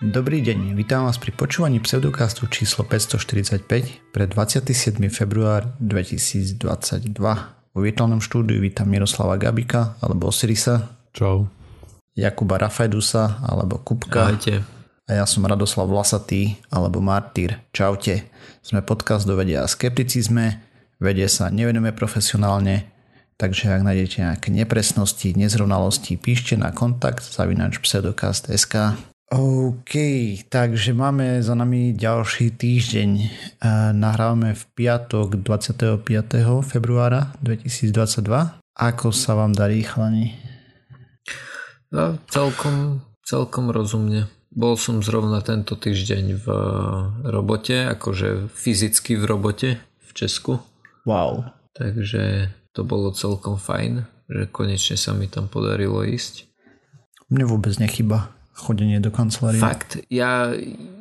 Dobrý deň, vítam vás pri počúvaní pseudokastu číslo 545 pre 27. február 2022. Vo virtuálnom štúdiu vítam Miroslava Gabika alebo Osirisa. Čau. Jakuba Rafajdusa alebo Kupka. Ahojte. A ja som Radoslav Vlasatý alebo Martýr. Čaute. Sme podcast do vedia a skepticizme. Vedie sa nevenujeme profesionálne, takže ak nájdete nejaké nepresnosti, nezrovnalosti, píšte na kontakt zavinač pseudokast.sk. OK, takže máme za nami ďalší týždeň. Nahrávame v piatok 25. februára 2022. Ako sa vám darí, chlani? No, celkom, celkom rozumne. Bol som zrovna tento týždeň v robote, akože fyzicky v robote v Česku. Wow. Takže to bolo celkom fajn, že konečne sa mi tam podarilo ísť. Mne vôbec nechyba chodenie do kancelárie. Fakt, ja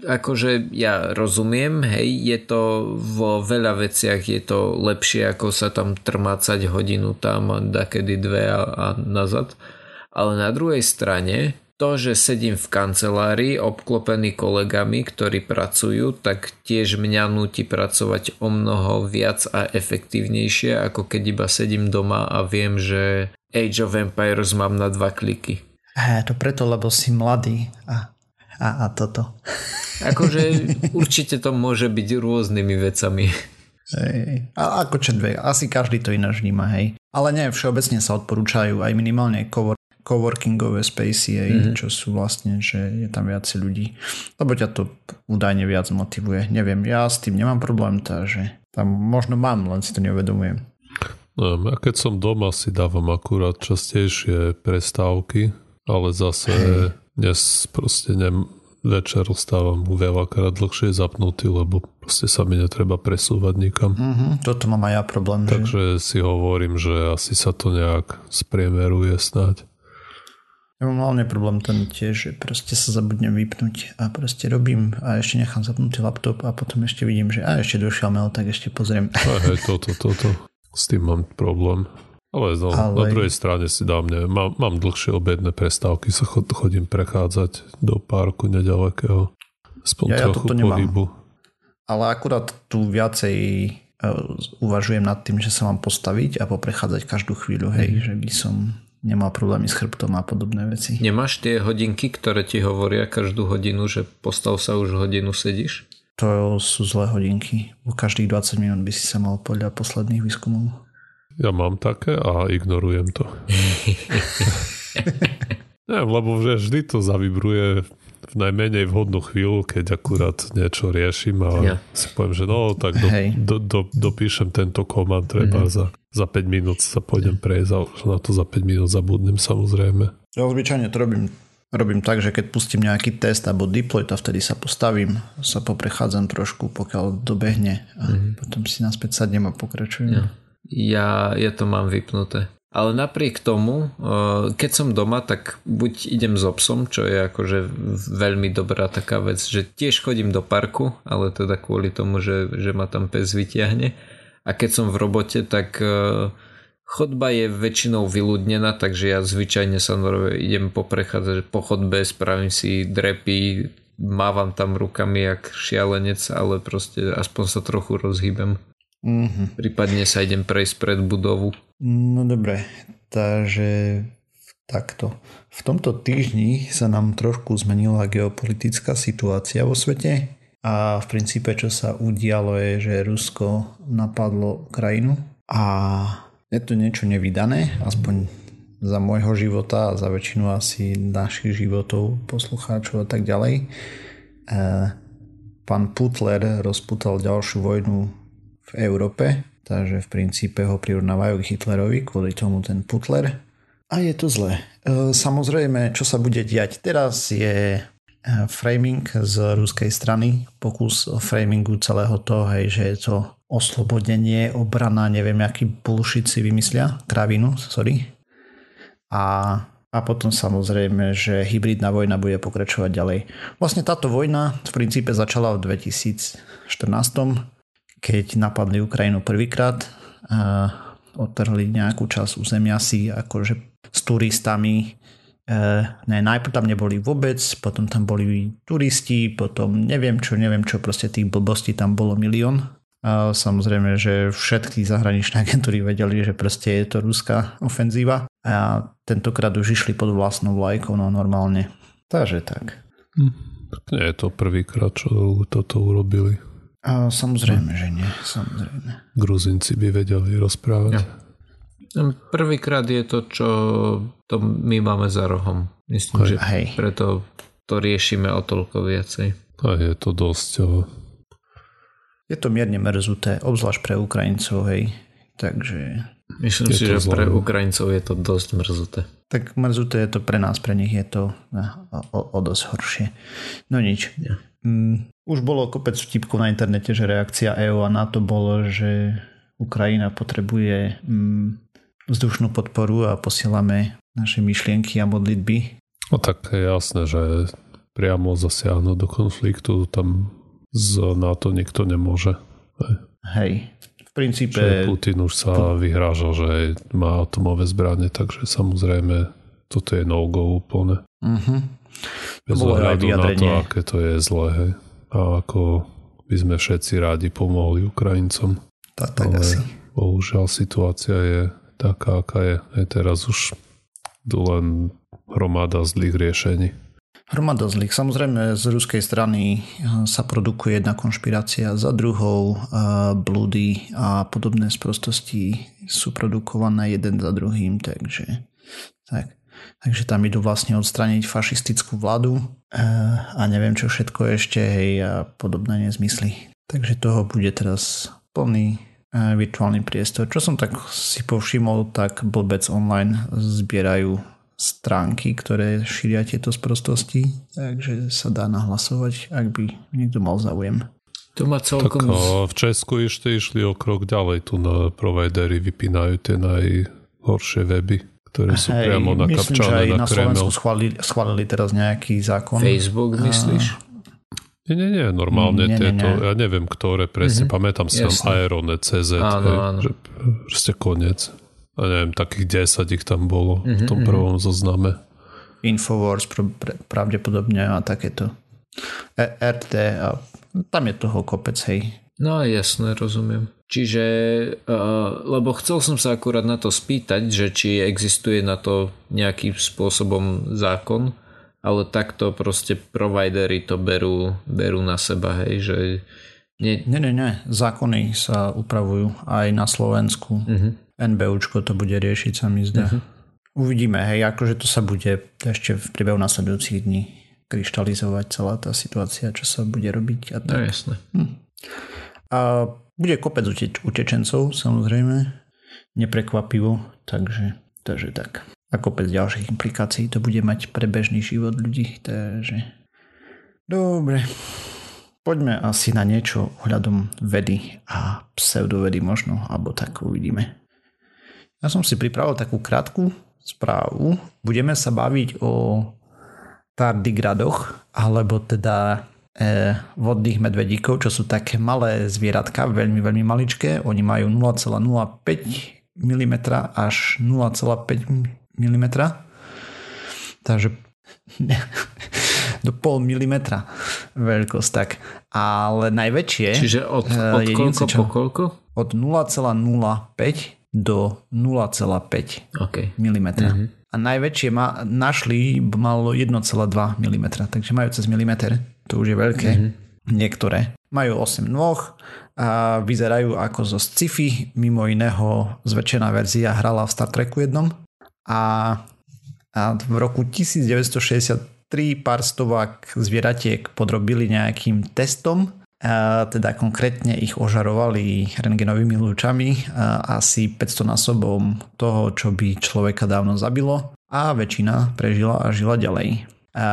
akože ja rozumiem, hej, je to vo veľa veciach je to lepšie ako sa tam trmácať hodinu tam a dakedy dve a, a nazad. Ale na druhej strane to, že sedím v kancelárii obklopený kolegami, ktorí pracujú, tak tiež mňa nutí pracovať o mnoho viac a efektívnejšie, ako keď iba sedím doma a viem, že Age of Empires mám na dva kliky. Hé, to preto, lebo si mladý a, a, a toto. Akože určite to môže byť rôznymi vecami. Hej. A ako dve, asi každý to ináč vníma, hej. Ale nie, všeobecne sa odporúčajú aj minimálne cover, coworkingové spacey, hej, mm-hmm. čo sú vlastne, že je tam viac ľudí. Lebo ťa to údajne viac motivuje. Neviem, ja s tým nemám problém, takže tam možno mám, len si to neuvedomujem. No, ja keď som doma si dávam akurát častejšie prestávky, ale zase dnes proste ne, večer stávam veľakrát dlhšie zapnutý, lebo proste sa mi netreba presúvať nikam. Mm-hmm, toto mám aj ja problém. Takže že? si hovorím, že asi sa to nejak spriemeruje snáď. Ja mám hlavne problém ten tiež, že proste sa zabudnem vypnúť a proste robím a ešte nechám zapnutý laptop a potom ešte vidím, že a ešte došiel mail, tak ešte pozriem. Hej, toto, toto. S tým mám problém. Ale, no, Ale na druhej strane si dám, neviem, mám, mám dlhšie obedné prestávky, sa chod, chodím prechádzať do parku nedalekého. Aspoň ja, ja pohybu. Ale akurát tu viacej uh, uvažujem nad tým, že sa mám postaviť a poprechádzať každú chvíľu, hej, mm. že by som nemal problémy s chrbtom a podobné veci. Nemáš tie hodinky, ktoré ti hovoria každú hodinu, že postav sa už hodinu sedíš? To sú zlé hodinky. U každých 20 minút by si sa mal podľa posledných výskumov. Ja mám také a ignorujem to. Neviem, lebo vždy to zavibruje v najmenej vhodnú chvíľu, keď akurát niečo riešim a ja. si poviem, že no, tak do, do, do, dopíšem tento komand treba mm-hmm. za, za 5 minút sa pôjdem prejsť a už na to za 5 minút zabudnem samozrejme. Ja zvyčajne to robím, robím tak, že keď pustím nejaký test alebo deploy, a vtedy sa postavím, sa poprechádzam trošku, pokiaľ dobehne a mm-hmm. potom si naspäť sadnem a pokračujem. Ja ja, ja to mám vypnuté. Ale napriek tomu, eh, keď som doma, tak buď idem s obsom, čo je akože veľmi dobrá taká vec, že tiež chodím do parku, ale teda kvôli tomu, že, že ma tam pes vyťahne. A keď som v robote, tak eh, chodba je väčšinou vyľudnená, takže ja zvyčajne sa idem poprechádzať po chodbe, spravím si drepy, mávam tam rukami jak šialenec, ale proste aspoň sa trochu rozhýbem. Mm-hmm. Prípadne sa idem prejsť pred budovu. No dobre, takže takto. V tomto týždni sa nám trošku zmenila geopolitická situácia vo svete a v princípe čo sa udialo je, že Rusko napadlo Ukrajinu a je to niečo nevydané, aspoň za môjho života a za väčšinu asi našich životov, poslucháčov a tak ďalej. E, pán Putler rozputal ďalšiu vojnu v Európe, takže v princípe ho prirovnávajú k Hitlerovi, kvôli tomu ten Putler. A je to zlé. E, samozrejme, čo sa bude diať teraz je e, framing z ruskej strany, pokus o framingu celého toho, hej, že je to oslobodenie, obrana, neviem, aký bullshit si vymyslia, kravinu, sorry. A, a potom samozrejme, že hybridná vojna bude pokračovať ďalej. Vlastne táto vojna v princípe začala v 2014 keď napadli Ukrajinu prvýkrát, odtrhli nejakú časť územia si akože s turistami ne, najprv tam neboli vôbec, potom tam boli turisti, potom neviem čo, neviem čo, proste tých blbostí tam bolo milión. A samozrejme, že všetky zahraničné agentúry vedeli, že proste je to ruská ofenzíva a tentokrát už išli pod vlastnou vlajkou, no normálne. Takže tak. Hm. Nie je to prvýkrát, čo toto urobili. A samozrejme, že nie. Samozrejme. Gruzinci by vedeli rozprávať. Ja. Prvýkrát je to, čo to my máme za rohom. Myslím, hej. že hej. preto to riešime o toľko viacej. A je to dosť... Je to mierne mrzuté, obzvlášť pre Ukrajincov, hej. Takže... Myslím si, že zlé. pre Ukrajincov je to dosť mrzuté. Tak mrzuté je to pre nás, pre nich je to o, o dosť horšie. No nič. Ja. Už bolo kopec vtipkov na internete, že reakcia EU a NATO bolo, že Ukrajina potrebuje mm, vzdušnú podporu a posielame naše myšlienky a modlitby. No tak je jasné, že priamo zasiahnuť do konfliktu tam z NATO nikto nemôže. Hej, v princípe... Že Putin už sa vyhrážal, že má atomové zbranie, takže samozrejme toto je no-go úplne. Uh-huh. Bez ohľadu na to, aké to je zlé. Hej. A ako by sme všetci rádi pomohli Ukrajincom. Tak, tak Ale asi. Bohužiaľ situácia je taká, aká je. Aj teraz už len hromada zlých riešení. Hromada zlých. Samozrejme z ruskej strany eh, sa produkuje jedna konšpirácia za druhou, eh, blúdy a podobné sprostosti sú produkované jeden za druhým, takže tak. Takže tam idú vlastne odstraniť fašistickú vládu eh, a neviem čo všetko ešte hej, a podobné nezmysly. Takže toho bude teraz plný virtuálny priestor. Čo som tak si povšimol, tak Blbec online zbierajú stránky, ktoré šíria tieto sprostosti, takže sa dá nahlasovať, ak by niekto mal záujem. To má celkom... Tak, v Česku ešte išli o krok ďalej, tu na providery vypínajú tie najhoršie weby ktoré sú Hej, priamo nakapčané myslím, že aj na, na Slovensku schválili, schválili teraz nejaký zákon. Facebook myslíš? Nie, nie, nie, normálne nie, tieto, nie, nie. ja neviem, ktoré presne, mm-hmm. pamätám si tam Aeronet, CZ, áno, áno. že proste koniec. A neviem, takých 10 ich tam bolo mm-hmm, v tom mhm. prvom mm-hmm. zozname. Infowars pravdepodobne a takéto. E, RT a tam je toho kopec, hej. No jasné, rozumiem. Čiže, uh, lebo chcel som sa akurát na to spýtať, že či existuje na to nejakým spôsobom zákon, ale takto proste providery to berú, berú na seba, hej, že... Nie... nie, nie, nie, zákony sa upravujú aj na Slovensku. Uh-huh. NBUčko to bude riešiť, sa mi zdá. Uh-huh. Uvidíme, hej, akože to sa bude ešte v priebehu nasledujúcich dní kryštalizovať celá tá situácia, čo sa bude robiť a tak. No jasné. Hm. A bude kopec utečencov, samozrejme, neprekvapivo, takže, takže tak a kopec ďalších implikácií to bude mať pre bežný život ľudí. Takže... Dobre. Poďme asi na niečo ohľadom vedy a pseudovedy možno, alebo tak uvidíme. Ja som si pripravil takú krátku správu. Budeme sa baviť o tardigradoch, alebo teda vodných medvedíkov, čo sú také malé zvieratka, veľmi, veľmi maličké. Oni majú 0,05 mm až 0,5 mm. Takže do pol milimetra veľkosť tak. Ale najväčšie... Čiže od, eh, od koľko čo, po koľko? Od 0,05 do 0,5 okay. mm. Mm-hmm. A najväčšie ma, našli malo 1,2 mm, takže majú cez milimeter. To už je veľké. Mm-hmm. Niektoré. Majú 8 nôh a vyzerajú ako zo sci-fi. Mimo iného zväčšená verzia hrala v Star Treku jednom a, a v roku 1963 pár stovák zvieratiek podrobili nejakým testom, a teda konkrétne ich ožarovali rengenovými lúčami asi 500 násobom toho, čo by človeka dávno zabilo a väčšina prežila a žila ďalej. A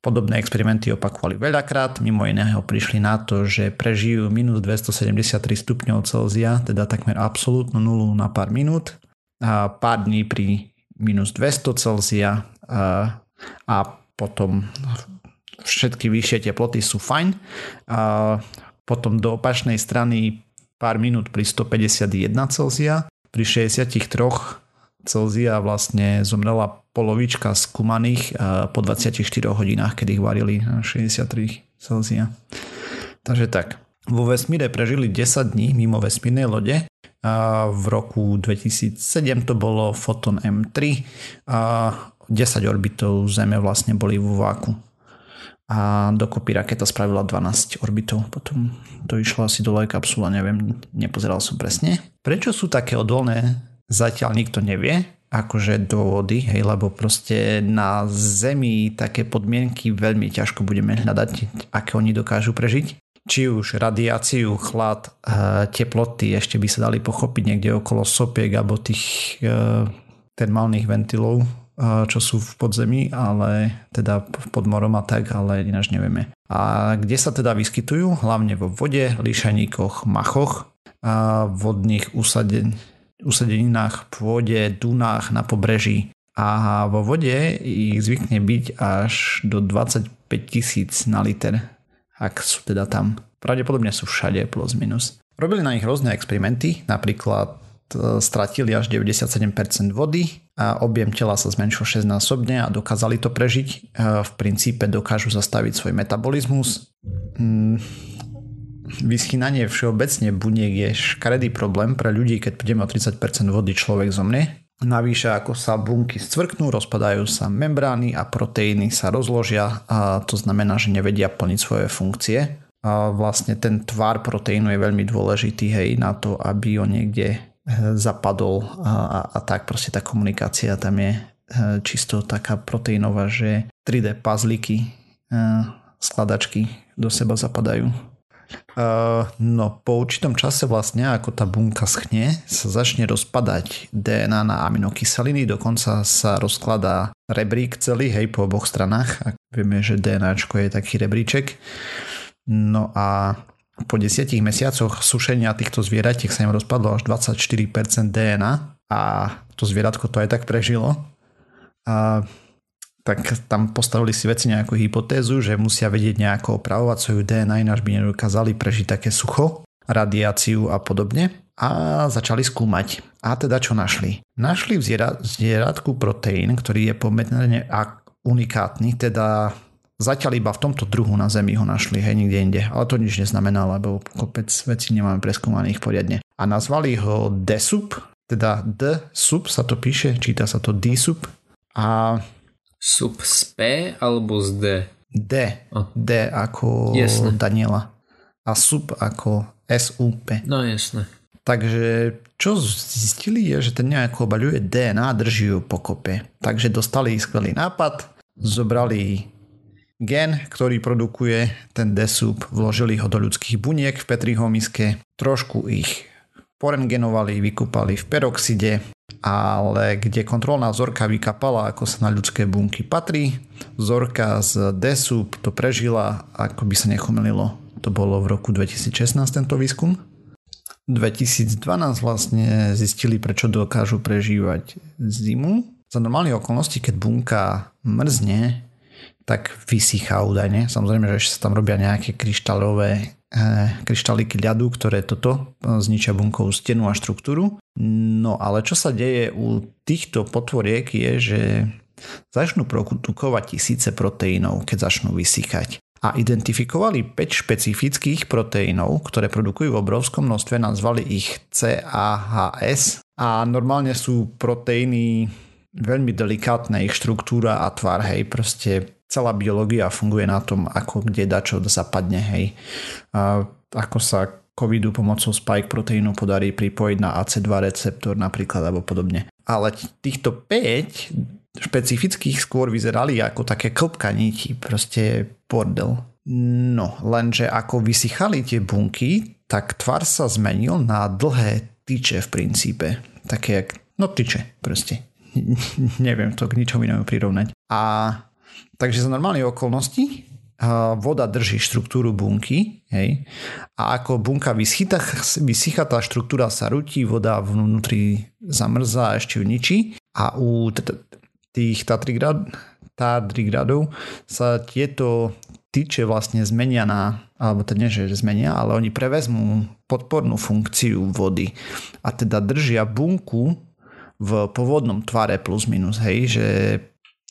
Podobné experimenty opakovali veľakrát, mimo iného prišli na to, že prežijú minus 273 stupňov Celzia, teda takmer absolútnu nulu na pár minút a pár dní pri minus 200 Celzia a, a potom všetky vyššie teploty sú fajn. A potom do opačnej strany pár minút pri 151 Celzia, pri 63 Celzia vlastne zomrela polovička skúmaných po 24 hodinách, kedy ich varili na 63 Celzia. Takže tak. Vo vesmíre prežili 10 dní mimo vesmírnej lode. A v roku 2007 to bolo Photon M3 a 10 orbitov Zeme vlastne boli vo váku. A dokopy raketa spravila 12 orbitov. Potom to išlo asi dole kapsula, neviem, nepozeral som presne. Prečo sú také odolné zatiaľ nikto nevie, akože dôvody, hej, lebo proste na Zemi také podmienky veľmi ťažko budeme hľadať, aké oni dokážu prežiť. Či už radiáciu, chlad, eh, teploty ešte by sa dali pochopiť niekde okolo sopiek alebo tých eh, termálnych ventilov, eh, čo sú v podzemí, ale teda pod morom a tak, ale ináč nevieme. A kde sa teda vyskytujú? Hlavne vo vode, lišaníkoch, machoch, a vodných usadení usadeninách, pôde, dunách, na pobreží. A vo vode ich zvykne byť až do 25 tisíc na liter, ak sú teda tam. Pravdepodobne sú všade plus minus. Robili na nich rôzne experimenty, napríklad e, stratili až 97% vody a objem tela sa zmenšil 6 násobne a dokázali to prežiť. E, v princípe dokážu zastaviť svoj metabolizmus. Vyschynanie všeobecne buniek je škaredý problém pre ľudí, keď prídeme o 30% vody človek zomne. Navyše ako sa bunky scvrknú, rozpadajú sa membrány a proteíny sa rozložia a to znamená, že nevedia plniť svoje funkcie. A vlastne ten tvar proteínu je veľmi dôležitý hej, na to, aby ho niekde eh, zapadol a, a, a tak proste tá komunikácia tam je eh, čisto taká proteínová, že 3D pazliky eh, skladačky do seba zapadajú. Uh, no po určitom čase vlastne, ako tá bunka schne, sa začne rozpadať DNA na aminokyseliny, dokonca sa rozkladá rebrík celý, hej, po oboch stranách. Ak vieme, že DNA je taký rebríček. No a po desiatich mesiacoch sušenia týchto zvieratiek sa im rozpadlo až 24% DNA a to zvieratko to aj tak prežilo. A tak tam postavili si veci nejakú hypotézu, že musia vedieť nejako opravovať svoju DNA, ináč by nedokázali prežiť také sucho, radiáciu a podobne. A začali skúmať. A teda čo našli? Našli v zvieratku proteín, ktorý je pomerne unikátny, teda Zatiaľ iba v tomto druhu na Zemi ho našli, hej, nikde inde. Ale to nič neznamená, lebo kopec vecí nemáme preskúmaných poriadne. A nazvali ho DSUP, teda D-SUP sa to píše, číta sa to D-SUP. A Sub z P alebo z D? D. Oh. D ako jasne. Daniela. A sub ako SUP. No jasne. Takže čo zistili je, že ten nejako obaľuje DNA drží ju pokope. Takže dostali skvelý nápad, zobrali gen, ktorý produkuje ten DSUP, vložili ho do ľudských buniek v Petriho miske, trošku ich porengenovali, vykúpali v peroxide, ale kde kontrolná vzorka vykapala, ako sa na ľudské bunky patrí. Vzorka z DSUP to prežila, ako by sa nechomelilo. To bolo v roku 2016 tento výskum. 2012 vlastne zistili, prečo dokážu prežívať zimu. Za normálne okolnosti, keď bunka mrzne, tak vysychá údajne. Samozrejme, že sa tam robia nejaké kryštálové Eh, kryštaliky ľadu, ktoré toto eh, zničia bunkovú stenu a štruktúru. No ale čo sa deje u týchto potvoriek je, že začnú produkovať tisíce proteínov, keď začnú vysychať. A identifikovali 5 špecifických proteínov, ktoré produkujú v obrovskom množstve, nazvali ich CAHS a normálne sú proteíny veľmi delikátne, ich štruktúra a tvar, hej, proste celá biológia funguje na tom, ako kde dačo zapadne, hej. A ako sa covidu pomocou spike proteínu podarí pripojiť na AC2 receptor napríklad alebo podobne. Ale týchto 5 špecifických skôr vyzerali ako také klopka niti, proste bordel. No, lenže ako vysychali tie bunky, tak tvar sa zmenil na dlhé tyče v princípe. Také jak, no tyče proste. Neviem to k ničomu inému prirovnať. A Takže za normálnej okolnosti voda drží štruktúru bunky hej, a ako bunka vysycha, vysycha, tá štruktúra sa rutí, voda vnútri zamrzá a ešte ju ničí a u tých tadrigradov sa tieto tyče vlastne zmenia na, alebo to nie, že zmenia, ale oni prevezmú podpornú funkciu vody a teda držia bunku v pôvodnom tvare plus minus, hej, že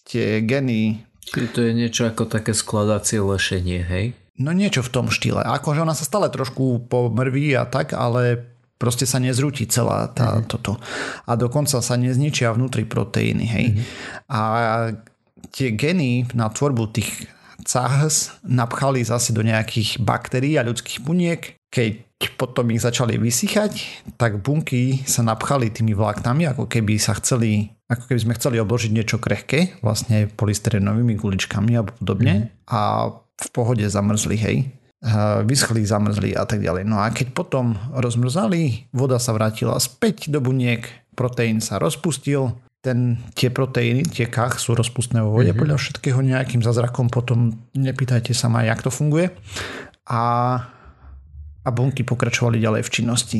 tie geny... To je niečo ako také skladacie lešenie, hej? No niečo v tom štýle. Akože ona sa stále trošku pomrví a tak, ale proste sa nezrúti celá tá, mm-hmm. toto. A dokonca sa nezničia vnútri proteíny, hej. Mm-hmm. A tie geny na tvorbu tých CAHS napchali zase do nejakých baktérií a ľudských buniek. Keď potom ich začali vysychať, tak bunky sa napchali tými vláknami, ako keby sa chceli, ako keby sme chceli obložiť niečo krehké, vlastne polystyrenovými guličkami a podobne. Mm. A v pohode zamrzli, hej vyschli, zamrzli a tak ďalej. No a keď potom rozmrzali, voda sa vrátila späť do buniek, proteín sa rozpustil, ten, tie proteíny, tie kach sú rozpustné vo vode mm-hmm. podľa všetkého nejakým zázrakom, potom nepýtajte sa ma, jak to funguje. A, a bunky pokračovali ďalej v činnosti.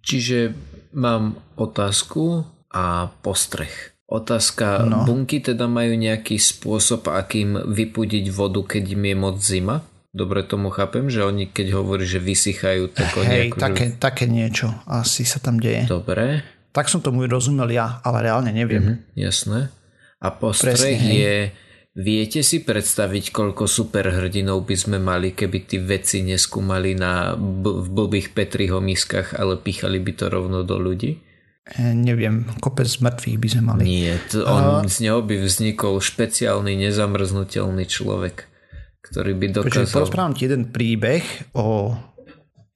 Čiže mám otázku a postreh. Otázka, no. bunky teda majú nejaký spôsob, akým vypudiť vodu, keď im je moc zima? Dobre tomu chápem, že oni keď hovorí, že vysychajú, tak oni... Hej, ako... také, také niečo asi sa tam deje. Dobre. Tak som tomu rozumel ja, ale reálne neviem. Mhm, jasné. A postreh je... Viete si predstaviť, koľko superhrdinov by sme mali, keby tí veci neskúmali na b- v blbých Petriho miskách, ale píchali by to rovno do ľudí? E, neviem, kopec mŕtvych by sme mali. Nie, to on, A... z neho by vznikol špeciálny nezamrznutelný človek ktorý by dokázal... Počuť, porozprávam ti jeden príbeh o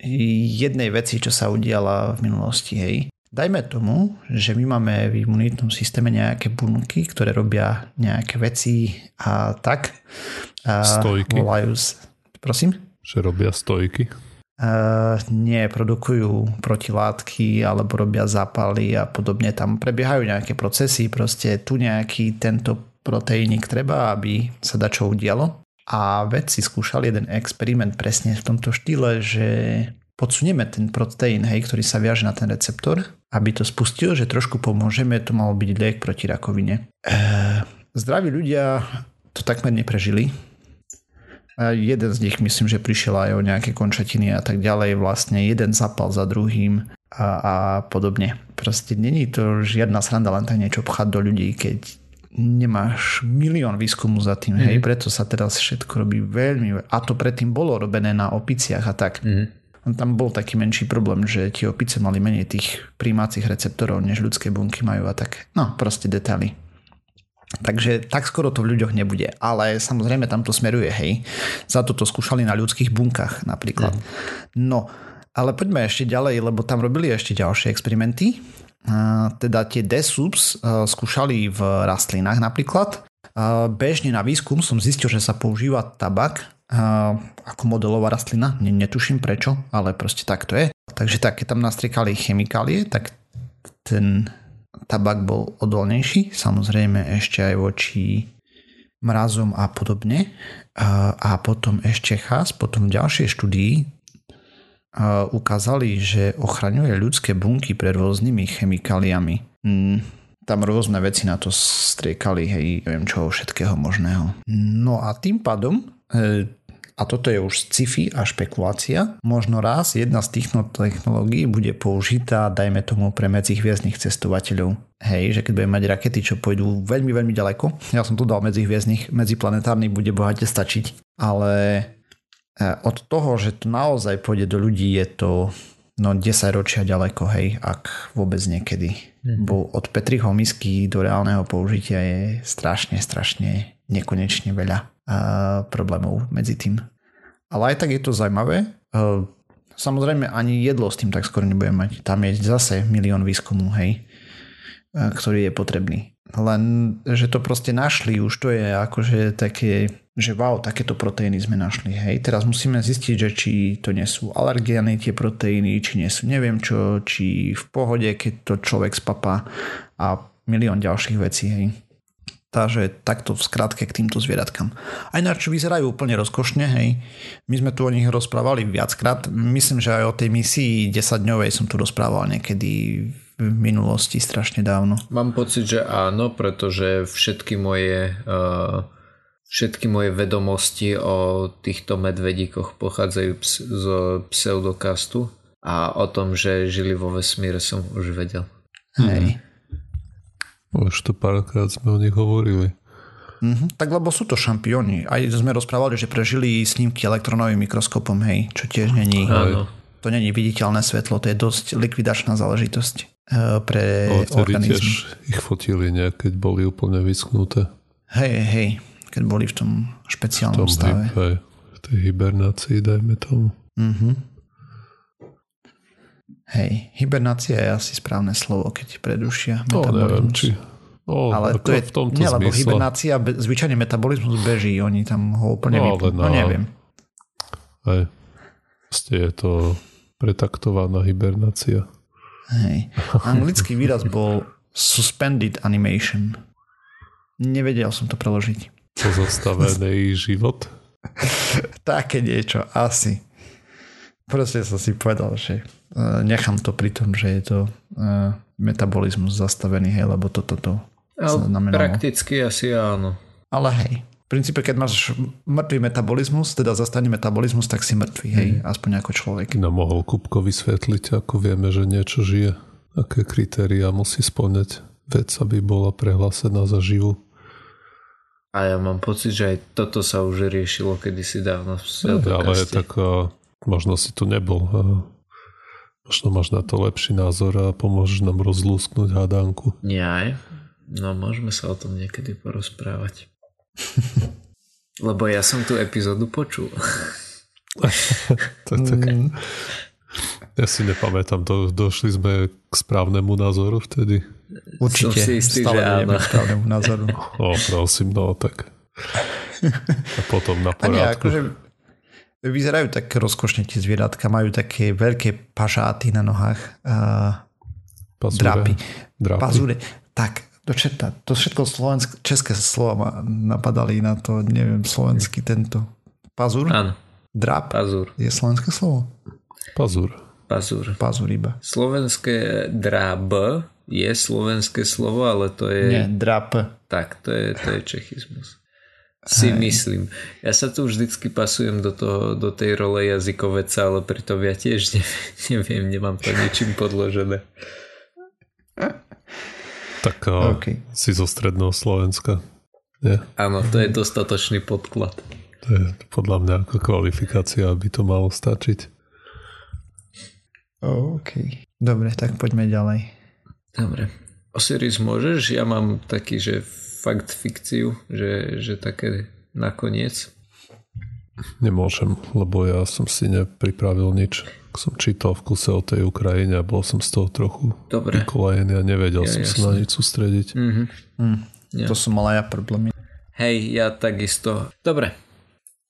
jednej veci, čo sa udiala v minulosti. Hej. Dajme tomu, že my máme v imunitnom systéme nejaké bunky, ktoré robia nejaké veci a tak. A stojky. Volajú... Prosím? Že robia stojky. Uh, nie, produkujú protilátky alebo robia zápaly a podobne. Tam prebiehajú nejaké procesy, proste tu nejaký tento proteínik treba, aby sa dačo udialo. A vedci skúšali jeden experiment presne v tomto štýle, že podsunieme ten proteín, hej, ktorý sa viaže na ten receptor, aby to spustil, že trošku pomôžeme, to malo byť liek proti rakovine. E, zdraví ľudia to takmer neprežili. A jeden z nich myslím, že prišiel aj o nejaké končatiny a tak ďalej, vlastne jeden zapal za druhým a, a podobne. Proste není to žiadna sranda len tak niečo pchať do ľudí, keď nemáš milión výskumu za tým, mm. hej, mhm. preto sa teraz všetko robí veľmi, a to predtým bolo robené na opiciach a tak. Mm. Tam bol taký menší problém, že tie opice mali menej tých príjmacích receptorov, než ľudské bunky majú a tak. No, proste detaily. Takže tak skoro to v ľuďoch nebude. Ale samozrejme tam to smeruje, hej. Za to to skúšali na ľudských bunkách napríklad. Mm. No, ale poďme ešte ďalej, lebo tam robili ešte ďalšie experimenty teda tie desubs skúšali v rastlinách napríklad. Bežne na výskum som zistil, že sa používa tabak ako modelová rastlina. Netuším prečo, ale proste tak to je. Takže tak, keď tam nastriekali chemikálie, tak ten tabak bol odolnejší, samozrejme ešte aj voči mrazom a podobne. A potom ešte chás, potom v ďalšej štúdii ukázali, že ochraňuje ľudské bunky pred rôznymi chemikáliami. Mm, tam rôzne veci na to striekali, hej, neviem čo všetkého možného. No a tým pádom, e, a toto je už sci-fi a špekulácia, možno raz jedna z týchto technológií bude použitá, dajme tomu, pre medzihviezdnych cestovateľov. Hej, že keď budeme mať rakety, čo pôjdu veľmi, veľmi ďaleko, ja som tu dal medzihviezdnych, medziplanetárny bude bohate stačiť, ale E, od toho, že to naozaj pôjde do ľudí, je to no 10 ročia ďaleko, hej, ak vôbec niekedy. Mm-hmm. Bo od Petriho misky do reálneho použitia je strašne, strašne nekonečne veľa uh, problémov medzi tým. Ale aj tak je to zaujímavé. Uh, samozrejme ani jedlo s tým tak skoro nebudeme mať. Tam je zase milión výskumu, hej, uh, ktorý je potrebný. Len, že to proste našli, už to je akože také že wow, takéto proteíny sme našli. Hej, teraz musíme zistiť, že či to nie sú alergiany tie proteíny, či nie sú neviem čo, či v pohode, keď to človek spapá a milión ďalších vecí. Hej. Takže takto v skratke k týmto zvieratkám. Aj na čo vyzerajú úplne rozkošne, hej. My sme tu o nich rozprávali viackrát. Myslím, že aj o tej misii 10-dňovej som tu rozprával niekedy v minulosti strašne dávno. Mám pocit, že áno, pretože všetky moje uh Všetky moje vedomosti o týchto medvedíkoch pochádzajú z pseudokastu a o tom, že žili vo vesmíre som už vedel. Hej. Už to párkrát sme o nich hovorili. Mm-hmm. Tak lebo sú to šampióni. Aj sme rozprávali, že prežili snímky elektronovým mikroskopom, hej, čo tiež není... Áno. To není viditeľné svetlo, to je dosť likvidačná záležitosť e, pre o, organizmy. tiež ich fotili nejak, keď boli úplne vyschnuté. Hej, hej, keď boli v tom špeciálnom v tom stave. Hej, v tej hibernácii, dajme tomu. Mm-hmm. Hej, hibernácia je asi správne slovo, keď predušia no, neviem, či, No, ale to je, v tomto nie, lebo zmysle. hibernácia, zvyčajne metabolizmus beží, oni tam ho úplne no, vypnú. No, neviem. Hej. Ste je to pretaktovaná hibernácia. Hej. Anglický výraz bol suspended animation. Nevedel som to preložiť. Pozastavený život? Také niečo, asi. Proste som si povedal, že nechám to pri tom, že je to e, metabolizmus zastavený, hej, lebo toto to, to znamenalo. Prakticky asi áno. Ale hej, v princípe, keď máš mŕtvý metabolizmus, teda zastane metabolizmus, tak si mŕtvý, hej, hmm. aspoň ako človek. No mohol Kupko vysvetliť, ako vieme, že niečo žije, aké kritéria musí splňať vec, aby bola prehlásená za živú. A ja mám pocit, že aj toto sa už riešilo kedysi dávno v no, Ale tak možno si tu nebol. Možno máš na to lepší názor a pomôžeš nám rozlúsknuť hádánku. Nie aj. No môžeme sa o tom niekedy porozprávať. Lebo ja som tú epizódu počul. to je také... Mm. Ja si nepamätám, do, došli sme k správnemu názoru vtedy. Určite, som si istý, stále že áno. správnemu názoru. O, prosím, no tak. A potom na poriadku. A nie, akože vyzerajú tak rozkošne tie zvieratka, majú také veľké pažáty na nohách. Uh, Drapy. Drapy. Pazúre. Tak, to, četa, to všetko slovensk, české slova ma napadali na to, neviem, slovenský tento. Pazur? Áno. Drap? Pazur. Je slovenské slovo? Pazur. Pazur. Pazur iba. Slovenské drab je slovenské slovo, ale to je... Nie, drap. Tak, to je, to je čechizmus. Si Hej. myslím. Ja sa tu vždycky pasujem do, toho, do tej role jazykoveca, ale pritom ja tiež neviem, nemám to ničím podložené. Tak okay. si zo stredného Slovenska. Nie? Áno, to je dostatočný podklad. To je podľa mňa ako kvalifikácia, aby to malo stačiť. OK. Dobre, tak poďme ďalej. Dobre. Osiris môžeš? Ja mám taký, že fakt fikciu, že, že také nakoniec. Nemôžem, lebo ja som si nepripravil nič som čítal v kuse o tej Ukrajine a bol som z toho trochu Dobre. vykolajený a nevedel ja, som jasne. sa na nič sústrediť. Mm-hmm. Mm. Ja. To som mal aj ja problémy. Hej, ja takisto. Dobre,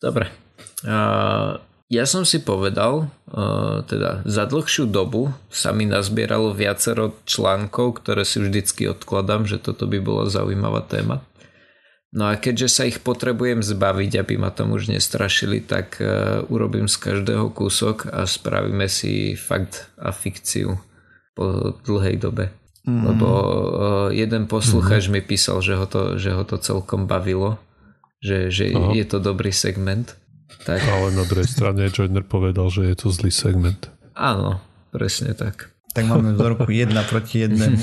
dobre. Uh, ja som si povedal, uh, teda za dlhšiu dobu sa mi nazbieralo viacero článkov, ktoré si vždycky odkladám, že toto by bola zaujímavá téma. No a keďže sa ich potrebujem zbaviť, aby ma tam už nestrašili, tak uh, urobím z každého kúsok a spravíme si fakt a fikciu po dlhej dobe. Mm. Lebo uh, jeden poslucháč mm. mi písal, že ho, to, že ho to celkom bavilo, že, že je to dobrý segment. Tak. Ale na druhej strane Joiner povedal, že je to zlý segment. Áno, presne tak. Tak máme vzorku jedna proti jednému.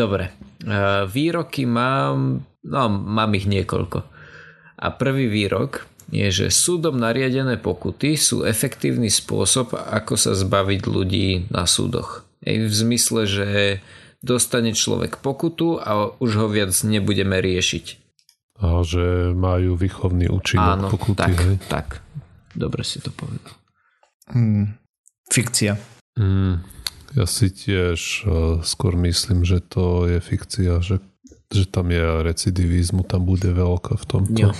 Dobre. E, výroky mám, no mám ich niekoľko. A prvý výrok je, že súdom nariadené pokuty sú efektívny spôsob, ako sa zbaviť ľudí na súdoch. Ej, v zmysle, že dostane človek pokutu a už ho viac nebudeme riešiť. A že majú výchovný účinok Áno, pokuty. Tak, hej? tak. Dobre si to povedal. Hmm. Fikcia. Hmm. Ja si tiež uh, skôr myslím, že to je fikcia, že, že tam je recidivizmu, tam bude veľká v tomto. Jo.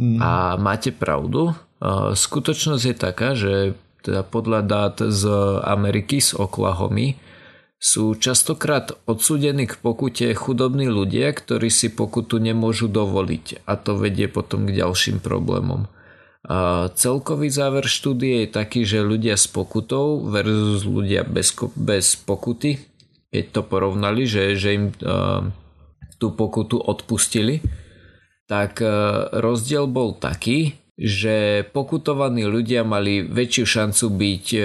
Mm. A máte pravdu. Uh, skutočnosť je taká, že teda podľa dát z Ameriky, z Oklahomy, sú častokrát odsúdení k pokute chudobní ľudia, ktorí si pokutu nemôžu dovoliť a to vedie potom k ďalším problémom. A celkový záver štúdie je taký, že ľudia s pokutou versus ľudia bez, bez pokuty, keď to porovnali, že, že im uh, tú pokutu odpustili, tak rozdiel bol taký, že pokutovaní ľudia mali väčšiu šancu byť e,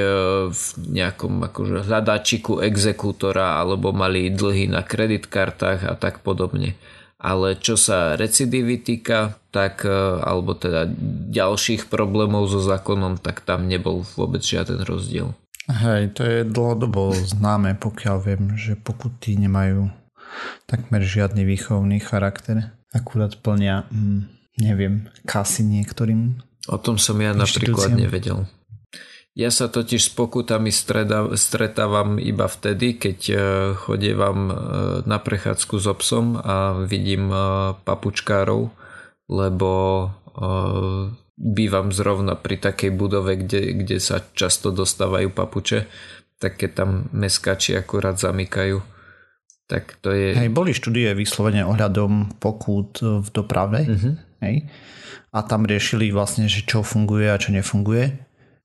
v nejakom akože hľadáčiku exekútora alebo mali dlhy na kreditkartách a tak podobne. Ale čo sa recidivy týka, tak, e, alebo teda ďalších problémov so zákonom, tak tam nebol vôbec žiaden rozdiel. Hej, to je dlhodobo známe, pokiaľ viem, že pokuty nemajú takmer žiadny výchovný charakter. Akurát plnia mm, neviem, kasy niektorým O tom som ja napríklad nevedel. Ja sa totiž s pokutami stretávam iba vtedy, keď e, chodievam e, na prechádzku s obsom a vidím e, papučkárov, lebo bývam zrovna pri takej budove, kde, kde sa často dostávajú papuče, tak keď tam meskači akurát zamykajú, tak to je... Hej, boli štúdie vyslovene ohľadom pokút v doprave. Uh-huh. Hej? A tam riešili vlastne, že čo funguje a čo nefunguje.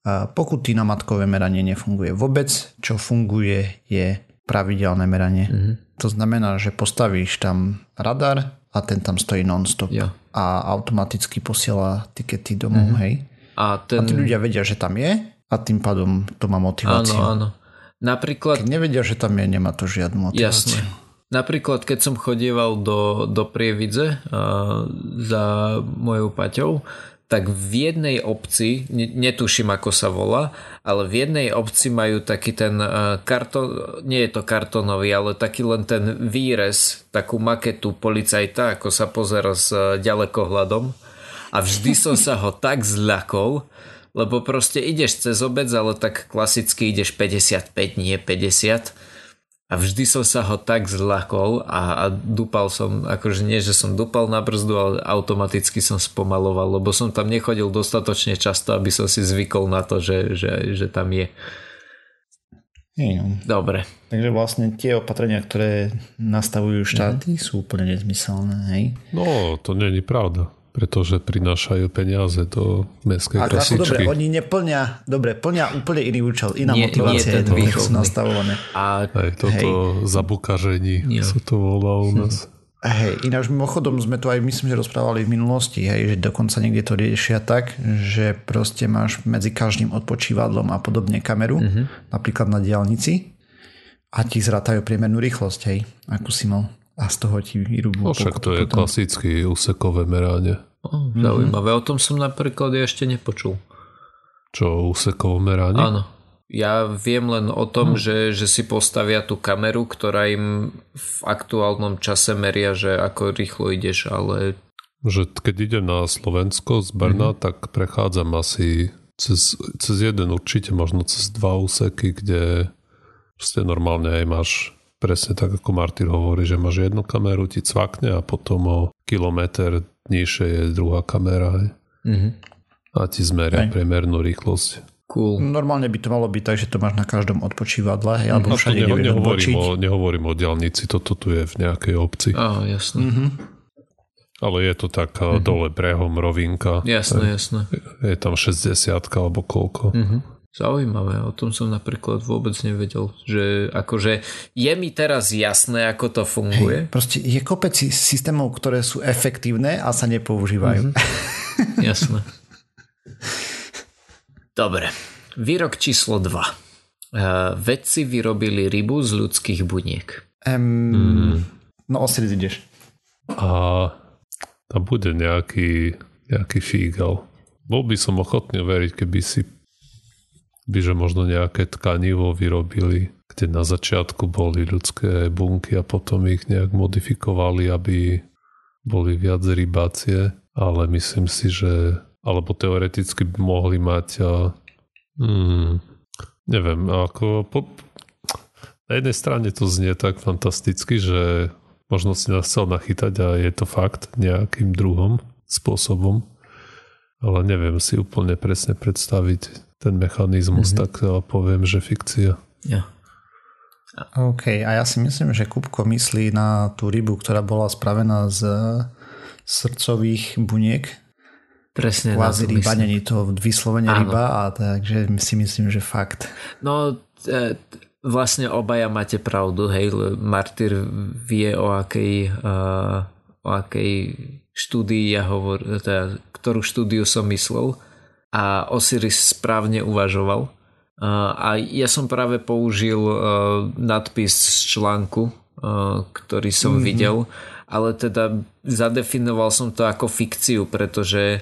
A pokuty na matkové meranie nefunguje vôbec. Čo funguje je pravidelné meranie. Uh-huh. To znamená, že postavíš tam radar a ten tam stojí non-stop. Ja. A automaticky posiela tikety domov. Uh-huh. Hej? A, ten... a tí ľudia vedia, že tam je a tým pádom to má motiváciu. Áno, áno. Napríklad... Keď nevedia, že tam je, nemá to žiadnu motiváciu. Jasne. Napríklad, keď som chodieval do, do Prievidze uh, za mojou paťou, tak v jednej obci, netuším ako sa volá, ale v jednej obci majú taký ten uh, karton, nie je to kartonový, ale taký len ten výrez, takú maketu policajta, ako sa pozera s uh, ďalekohľadom. A vždy som sa ho tak zľakol, lebo proste ideš cez obec, ale tak klasicky ideš 55, nie 50 a vždy som sa ho tak zlakol a, a dupal som, akože nie, že som dupal na brzdu, ale automaticky som spomaloval, lebo som tam nechodil dostatočne často, aby som si zvykol na to, že, že, že tam je. No. Dobre. Takže vlastne tie opatrenia, ktoré nastavujú štáty, mm-hmm. sú úplne nezmyselné, hej? No, to nie je pravda pretože prinášajú peniaze do mestskej Ako, Ako, dobre, oni neplňa, dobre, plňa úplne iný účel, iná nie, motivácia nie je to, sú nastavované. A, Aj toto hej. zabukažení ja. sa to volá u nás. Hej, ináč mimochodom sme to aj myslím, že rozprávali v minulosti, hej, že dokonca niekde to riešia tak, že proste máš medzi každým odpočívadlom a podobne kameru, mm-hmm. napríklad na diálnici a ti zratajú priemernú rýchlosť, hej, akú si mal a z toho ti vyrúbu. No však to je potom. klasický úsekové meranie. Oh, zaujímavé, mm-hmm. o tom som napríklad ešte nepočul. Čo, úsekovo meranie? Áno. Ja viem len o tom, hmm. že, že si postavia tú kameru, ktorá im v aktuálnom čase meria, že ako rýchlo ideš, ale... Že keď idem na Slovensko z Brna, hmm. tak prechádzam asi cez, cez jeden určite, možno cez dva úseky, kde proste normálne aj máš presne tak, ako Martin hovorí, že máš jednu kameru, ti cvakne a potom o kilometr nižšie je druhá kamera. Mm-hmm. A ti zmeria aj. priemernú rýchlosť. Cool. Normálne by to malo byť tak, že to máš na každom odpočívadle, hej, alebo no, všade, neho, nehovorím, o, nehovorím o diálnici, toto tu je v nejakej obci. Á, jasné. Mm-hmm. Ale je to tak mm-hmm. dole brehom rovinka. Jasné, jasné. Je tam 60 alebo koľko. Mm-hmm. Zaujímavé, o tom som napríklad vôbec nevedel, že akože je mi teraz jasné, ako to funguje. Hej, proste je kopec systémov, ktoré sú efektívne a sa nepoužívajú. Mm-hmm. Jasné. Dobre, výrok číslo 2. Uh, vedci vyrobili rybu z ľudských buniek. Um, mm. No Osiris ideš. A tam bude nejaký, nejaký fígal. Bol by som ochotný veriť, keby si by že možno nejaké tkanivo vyrobili, kde na začiatku boli ľudské bunky a potom ich nejak modifikovali, aby boli viac rybácie, ale myslím si, že alebo teoreticky by mohli mať a, hmm, neviem, ako po, na jednej strane to znie tak fantasticky, že možno si nás chcel nachytať a je to fakt nejakým druhom spôsobom, ale neviem si úplne presne predstaviť ten mechanizmus, mm-hmm. tak poviem, že fikcia. Ja. OK, a ja si myslím, že Kupko myslí na tú rybu, ktorá bola spravená z srdcových buniek. Presne Kvázi ryba, není to vyslovene Áno. ryba, a takže si myslím, že fakt. No, e, vlastne obaja máte pravdu, hej, Martyr vie o akej, uh, o akej štúdii ja hovor, teda, ktorú štúdiu som myslel a Osiris správne uvažoval. A ja som práve použil nadpis z článku, ktorý som mm-hmm. videl, ale teda zadefinoval som to ako fikciu, pretože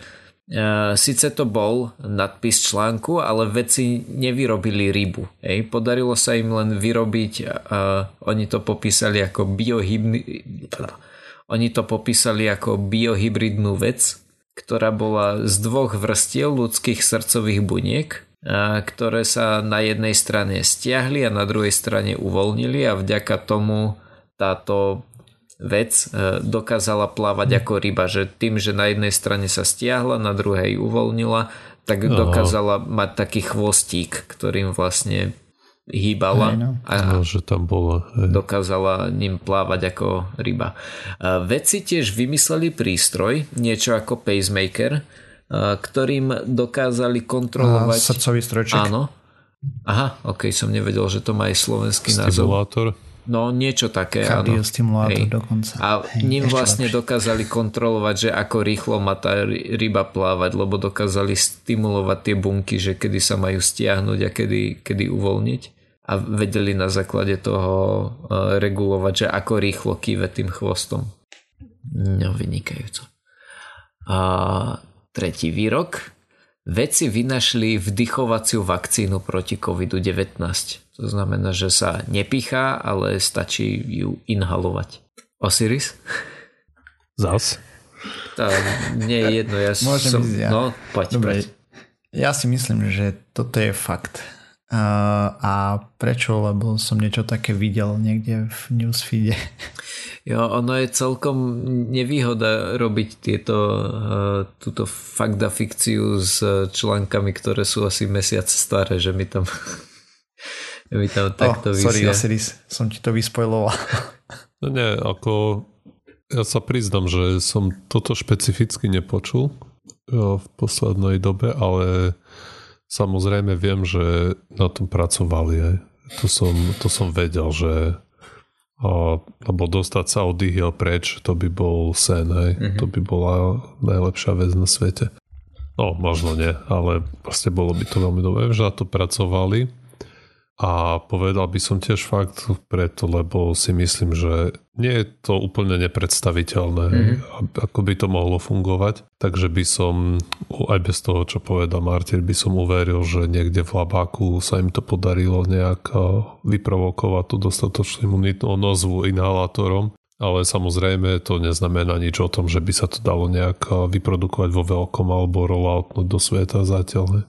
Uh, Sice to bol nadpis článku, ale vedci nevyrobili rybu. Ej. Podarilo sa im len vyrobiť, oni to popísali ako biohybný, oni to popísali ako biohybridnú vec, ktorá bola z dvoch vrstiev ľudských srdcových buniek, ktoré sa na jednej strane stiahli a na druhej strane uvoľnili a vďaka tomu táto vec e, dokázala plávať hm. ako ryba, že tým, že na jednej strane sa stiahla, na druhej uvoľnila, tak dokázala mať taký chvostík, ktorým vlastne hýbala no. a no, že tam bola, dokázala ním plávať ako ryba. Vedci tiež vymysleli prístroj, niečo ako pacemaker, ktorým dokázali kontrolovať... A srdcový strojček. Áno. Aha, ok, som nevedel, že to má aj slovenský názov. Stimulátor. No niečo také, Kardiostimulátor dokonca. A Hej, ním vlastne lepšie. dokázali kontrolovať, že ako rýchlo má tá ryba plávať, lebo dokázali stimulovať tie bunky, že kedy sa majú stiahnuť a kedy, kedy uvoľniť. A vedeli na základe toho uh, regulovať, že ako rýchlo kýve tým chvostom. No, vynikajúco. A tretí výrok. Vedci vynašli vdychovaciu vakcínu proti COVID-19. To znamená, že sa nepichá, ale stačí ju inhalovať. Osiris? Zas? To nie je jedno. Ja Môžem som... ísť ja. No, poď, Dobre. poď. Ja si myslím, že toto je fakt. Uh, a prečo? Lebo som niečo také videl niekde v newsfeede. Jo, ono je celkom nevýhoda robiť tieto, uh, túto fakta fikciu s článkami, ktoré sú asi mesiac staré, že mi tam by tam takto oh, sorry, Osiris, som ti to vyspojloval. No nie, ako ja sa priznam, že som toto špecificky nepočul jo, v poslednej dobe, ale samozrejme viem, že na tom pracovali aj. To som, to som vedel, že a, lebo dostať sa od ihiel preč, to by bol sen, hej. Mm-hmm. To by bola najlepšia vec na svete. No, možno nie, ale proste bolo by to veľmi dobré, že na to pracovali a povedal by som tiež fakt preto, lebo si myslím, že nie je to úplne nepredstaviteľné, mm-hmm. ako by to mohlo fungovať. Takže by som, aj bez toho, čo povedal Martin, by som uveril, že niekde v labáku sa im to podarilo nejak vyprovokovať tú dostatočnú imunitnú nozvu inhalátorom. Ale samozrejme to neznamená nič o tom, že by sa to dalo nejak vyprodukovať vo veľkom alebo rolloutnúť do sveta zatiaľ.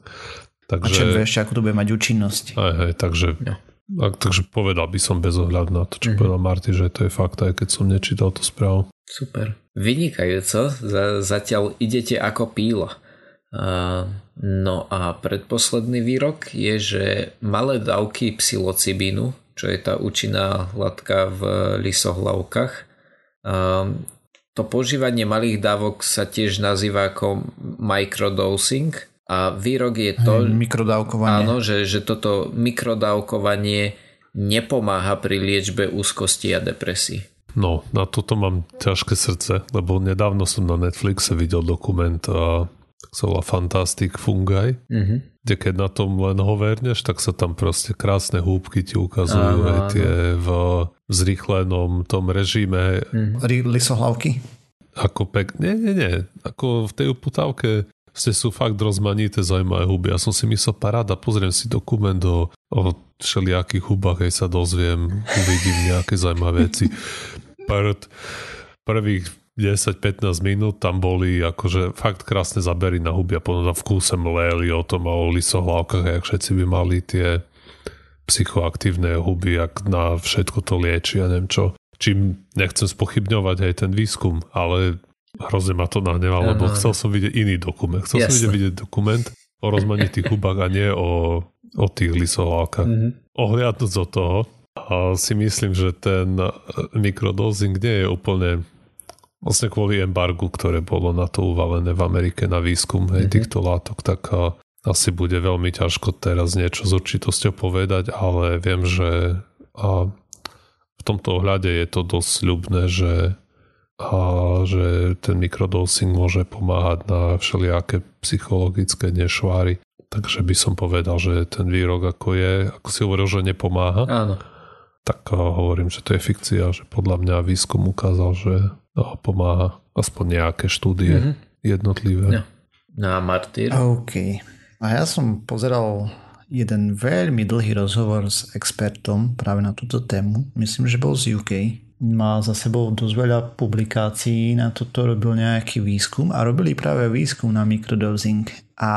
Takže, a čo vieš, ako to bude mať účinnosť. Aj, aj, takže, no. a, takže povedal by som bez ohľadu na to, čo mm-hmm. povedal Marty, že to je fakt, aj keď som nečítal tú správu. Super. Vynikajúco. Zatiaľ idete ako píla. No a predposledný výrok je, že malé dávky psilocibínu, čo je tá účinná látka v lisohlavkách, to požívanie malých dávok sa tiež nazýva ako microdosing a výrok je to, mikrodávkovanie. Áno, že, že toto mikrodávkovanie nepomáha pri liečbe úzkosti a depresii. No, na toto mám ťažké srdce, lebo nedávno som na Netflixe videl dokument a sa volá Fantastic Fungi, mm-hmm. kde keď na tom len hoverneš, tak sa tam proste krásne húbky ti ukazujú áno, aj tie v zrýchlenom tom režime. Mm-hmm. Lisohlavky? Ako pek... Nie, nie, nie. Ako v tej uputávke ste sú fakt rozmanité zaujímavé huby. Ja som si myslel, paráda, pozriem si dokument o, o všelijakých hubách, aj sa dozviem, uvidím nejaké zaujímavé veci. Pár, prvých 10-15 minút tam boli akože fakt krásne zabery na huby a potom tam v kúse mleli o tom a o lisohlavkách, jak všetci by mali tie psychoaktívne huby, ak na všetko to lieči a neviem čo. Čím nechcem spochybňovať aj ten výskum, ale Hrozne ma to nahnevalo, lebo chcel som vidieť iný dokument. Chcel Jasne. som vidieť, vidieť dokument o rozmanitých hubách a nie o, o tých lisovalkách. Mm-hmm. Ohliadnúť od toho, a si myslím, že ten e, mikrodosing nie je úplne vlastne kvôli embargu, ktoré bolo na to uvalené v Amerike na výskum mm-hmm. týchto látok, tak a, asi bude veľmi ťažko teraz niečo s určitosťou povedať, ale viem, že a v tomto ohľade je to dosť ľubné, že a že ten mikrodosing môže pomáhať na všelijaké psychologické nešváry. Takže by som povedal, že ten výrok ako je, ako si hovoril, že nepomáha. Áno. Tak hovorím, že to je fikcia, že podľa mňa výskum ukázal, že pomáha aspoň nejaké štúdie mm-hmm. jednotlivé. No. no a Martyr? OK. A ja som pozeral jeden veľmi dlhý rozhovor s expertom práve na túto tému. Myslím, že bol z UK. Má za sebou dosť veľa publikácií, na toto robil nejaký výskum a robili práve výskum na mikrodosing. A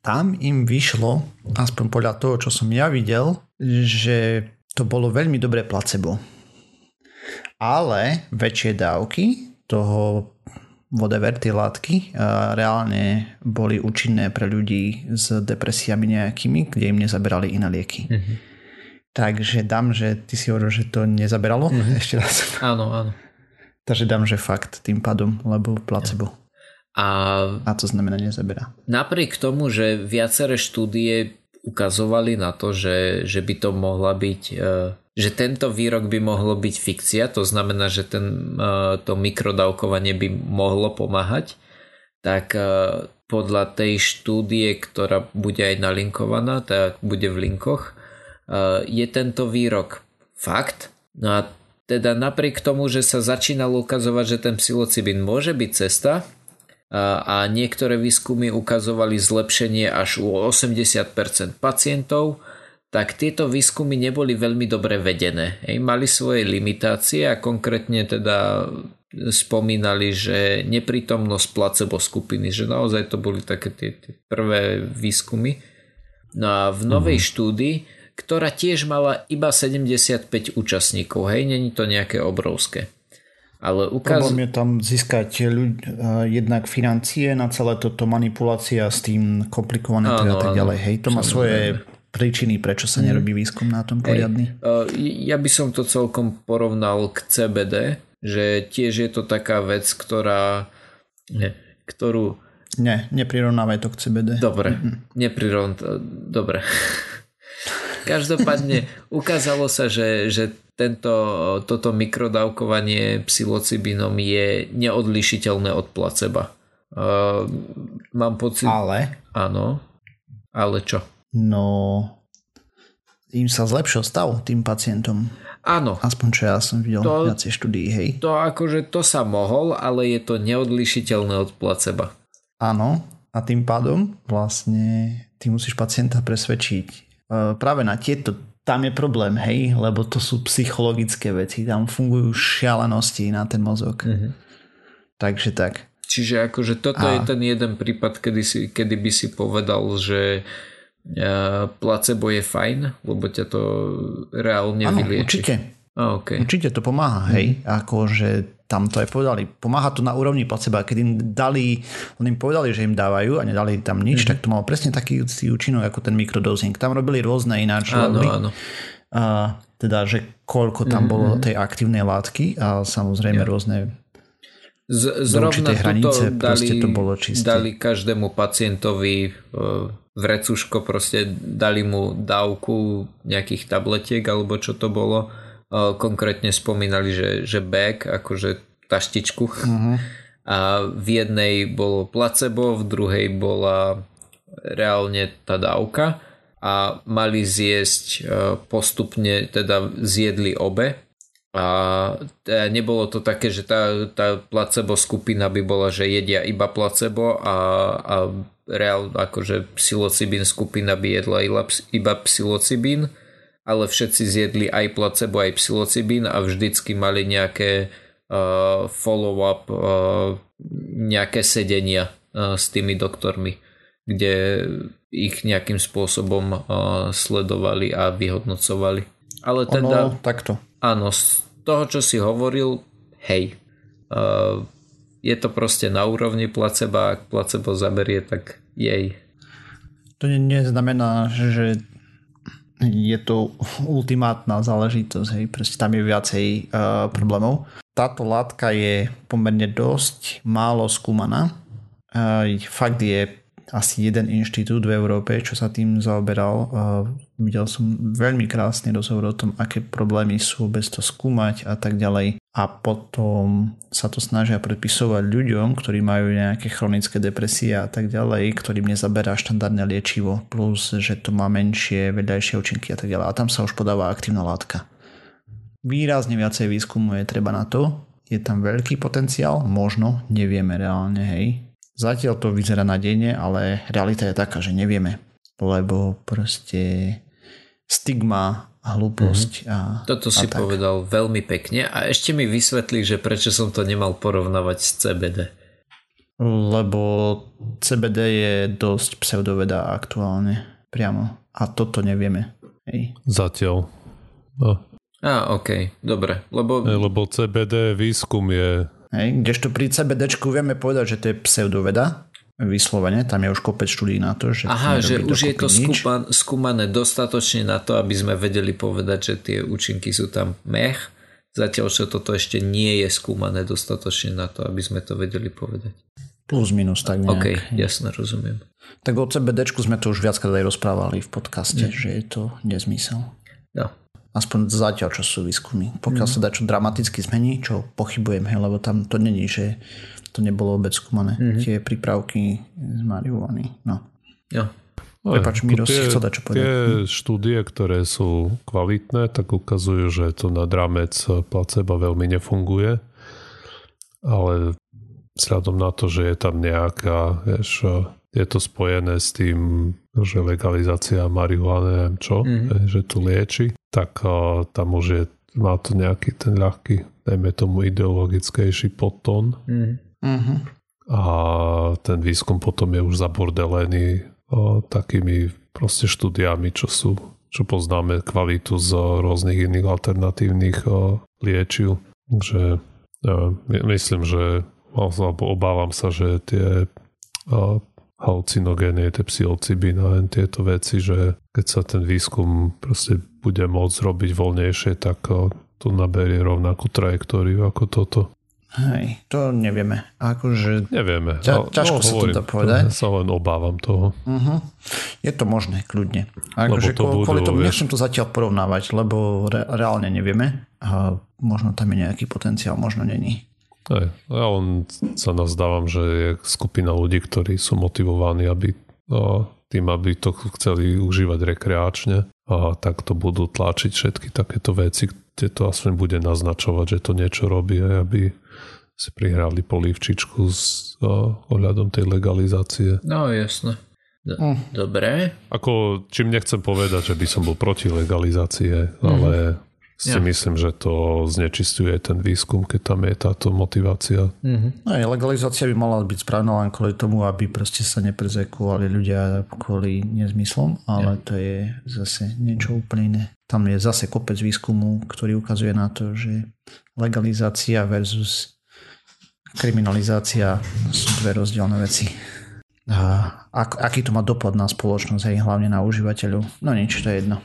tam im vyšlo, aspoň podľa toho, čo som ja videl, že to bolo veľmi dobré placebo. Ale väčšie dávky toho whatever látky reálne boli účinné pre ľudí s depresiami nejakými, kde im nezaberali iné lieky. Mm-hmm. Takže dám, že ty si hovoril, že to nezaberalo? Mm-hmm. Ešte raz. Áno, áno. Takže dám, že fakt tým pádom, lebo placebo. Ja. A, a to znamená nezabera. Napriek tomu, že viaceré štúdie ukazovali na to, že, že by to mohla byť, e, že tento výrok by mohlo byť fikcia, to znamená, že ten, e, to mikrodávkovanie by mohlo pomáhať, tak e, podľa tej štúdie, ktorá bude aj nalinkovaná, tak bude v linkoch, je tento výrok fakt. No a teda napriek tomu, že sa začínalo ukazovať, že ten psilocybin môže byť cesta, a niektoré výskumy ukazovali zlepšenie až u 80% pacientov, tak tieto výskumy neboli veľmi dobre vedené. Hej, mali svoje limitácie a konkrétne teda spomínali, že neprítomnosť placebo skupiny, že naozaj to boli také tie, tie prvé výskumy. No a v novej mm-hmm. štúdii, ktorá tiež mala iba 75 účastníkov, hej, není to nejaké obrovské ale ukaz... Problém je tam získať ľuď, uh, jednak financie na celé toto manipulácia s tým komplikované a tak ďalej. Hej, to má svoje príčiny, prečo sa nerobí výskum na tom poriadny. uh, ja by som to celkom porovnal k CBD, že tiež je to taká vec, ktorá ne, ktorú Nie, neprirovnávaj to k CBD. Dobre, mm-hmm. neprirovnávaj dobre. Každopádne ukázalo sa, že, že tento, toto mikrodávkovanie psilocibinom je neodlišiteľné od placeba. Uh, mám pocit... Ale? Áno. Ale čo? No... Im sa zlepšil stav tým pacientom. Áno. Aspoň čo ja som videl to, viacej štúdií, hej. To akože to sa mohol, ale je to neodlišiteľné od placeba. Áno. A tým pádom vlastne ty musíš pacienta presvedčiť práve na tieto tam je problém, hej, lebo to sú psychologické veci, tam fungujú šialenosti na ten mozog. Mm-hmm. Takže tak. Čiže akože toto a... je ten jeden prípad, kedy, si, kedy by si povedal, že e, placebo je fajn, lebo ťa to reálne ano, vylieči. určite. A, okay. Určite to pomáha, hej. Mm. Akože tam to aj povedali. Pomáha to na úrovni placebo. Keď im dali, on im povedali, že im dávajú a nedali tam nič, mm-hmm. tak to malo presne taký účinok ako ten mikrodosing. Tam robili rôzne ináč. Áno, áno. A teda, že koľko tam mm-hmm. bolo tej aktívnej látky a samozrejme yeah. rôzne z, zrovna hranice, dali, to bolo čisté. dali každému pacientovi uh, vrecuško, proste dali mu dávku nejakých tabletiek alebo čo to bolo konkrétne spomínali, že, že back, akože taštičku. Uh-huh. A v jednej bolo placebo, v druhej bola reálne tá dávka a mali zjesť e, postupne, teda zjedli obe a teda nebolo to také, že tá, tá placebo skupina by bola, že jedia iba placebo a, a reál, akože psilocibín skupina by jedla iba psilocibín ale všetci zjedli aj placebo, aj psilocibín a vždycky mali nejaké uh, follow-up, uh, nejaké sedenia uh, s tými doktormi, kde ich nejakým spôsobom uh, sledovali a vyhodnocovali. Ale teda... Ono, takto. Áno, z toho, čo si hovoril, hej, uh, je to proste na úrovni placebo, ak placebo zaberie, tak jej. To neznamená, že je to ultimátna záležitosť, hej, proste tam je viacej uh, problémov. Táto látka je pomerne dosť málo skúmaná. Uh, fakt je asi jeden inštitút v Európe, čo sa tým zaoberal. Videl som veľmi krásny rozhovor o tom, aké problémy sú bez to skúmať a tak ďalej. a potom sa to snažia predpisovať ľuďom, ktorí majú nejaké chronické depresie a tak ďalej, ktorým nezaberá štandardné liečivo, plus že to má menšie vedľajšie účinky a tak ďalej. A tam sa už podáva aktívna látka. Výrazne viacej výskumu je treba na to. Je tam veľký potenciál, možno, nevieme reálne, hej. Zatiaľ to vyzerá nadejne, ale realita je taká, že nevieme. Lebo proste stigma hlúposť. Mm-hmm. A, Toto si tak. povedal veľmi pekne a ešte mi vysvetlí, že prečo som to nemal porovnávať s CBD. Lebo CBD je dosť pseudoveda aktuálne priamo a toto nevieme. Hej. Zatiaľ. No. Á, ok, dobre. Lebo... lebo CBD výskum je... Hej, kdežto pri CBDčku vieme povedať, že to je pseudoveda, vyslovene, tam je už kopec štúdí na to, že... Aha, že už je to skúpan, skúmané dostatočne na to, aby sme vedeli povedať, že tie účinky sú tam mech, zatiaľ čo toto ešte nie je skúmané dostatočne na to, aby sme to vedeli povedať. Plus minus tak nejak. OK, jasne, rozumiem. Tak o CBD sme to už viackrát aj rozprávali v podcaste, mm. že je to nezmysel. No. Aspoň zatiaľ, čo sú výskumy. Pokiaľ mm. sa dá čo dramaticky zmení, čo pochybujem, hej, lebo tam to není, že to nebolo vôbec skúmané. Mm-hmm. Tie prípravky z marihuany. No. Jo. Prepač, Miro, tie, si chcel dať čo povedať. Tie štúdie, ktoré sú kvalitné, tak ukazujú, že to nad rámec placebo veľmi nefunguje. Ale vzhľadom na to, že je tam nejaká, vieš, je to spojené s tým, že legalizácia marihuany, neviem čo, mm-hmm. že to lieči, tak uh, tam už je, má to nejaký ten ľahký, dajme tomu ideologickejší podtón. Mm-hmm. A ten výskum potom je už zabordelený o, takými proste štúdiami, čo sú čo poznáme kvalitu z rôznych iných alternatívnych o, liečiv. Takže ja, myslím, že alebo obávam sa, že tie o, halucinogény, tie psilocybiny a tieto veci, že keď sa ten výskum proste bude môcť robiť voľnejšie, tak o, to naberie rovnakú trajektóriu ako toto. Hej, to nevieme. Akože nevieme. Ťa, ťažko no, sa hovorím, to povedať. Ja sa len obávam toho. Uh-huh. Je to možné, kľudne. Akože to kvôli tomu vieš... nechcem to zatiaľ porovnávať, lebo re, reálne nevieme. A možno tam je nejaký potenciál, možno není. Hej, ja len sa nazdávam, že je skupina ľudí, ktorí sú motivovaní, aby no, tým, aby to chceli užívať rekreačne a tak to budú tlačiť všetky takéto veci, kde to aspoň bude naznačovať, že to niečo robí, aby si prihrali polívčičku s uh, ohľadom tej legalizácie. No jasne. Do, mm. Dobre. Ako, čím nechcem povedať, že by som bol proti legalizácie, mm. ale si ja. myslím, že to znečistuje ten výskum, keď tam je táto motivácia. Mm-hmm. No, legalizácia by mala byť správna len kvôli tomu, aby proste sa neprezekovali ľudia kvôli nezmyslom, ale ja. to je zase niečo úplne iné. Tam je zase kopec výskumu, ktorý ukazuje na to, že legalizácia versus kriminalizácia sú dve rozdielne veci. A ak, aký to má dopad na spoločnosť, aj hlavne na užívateľov. No nič, to je jedno.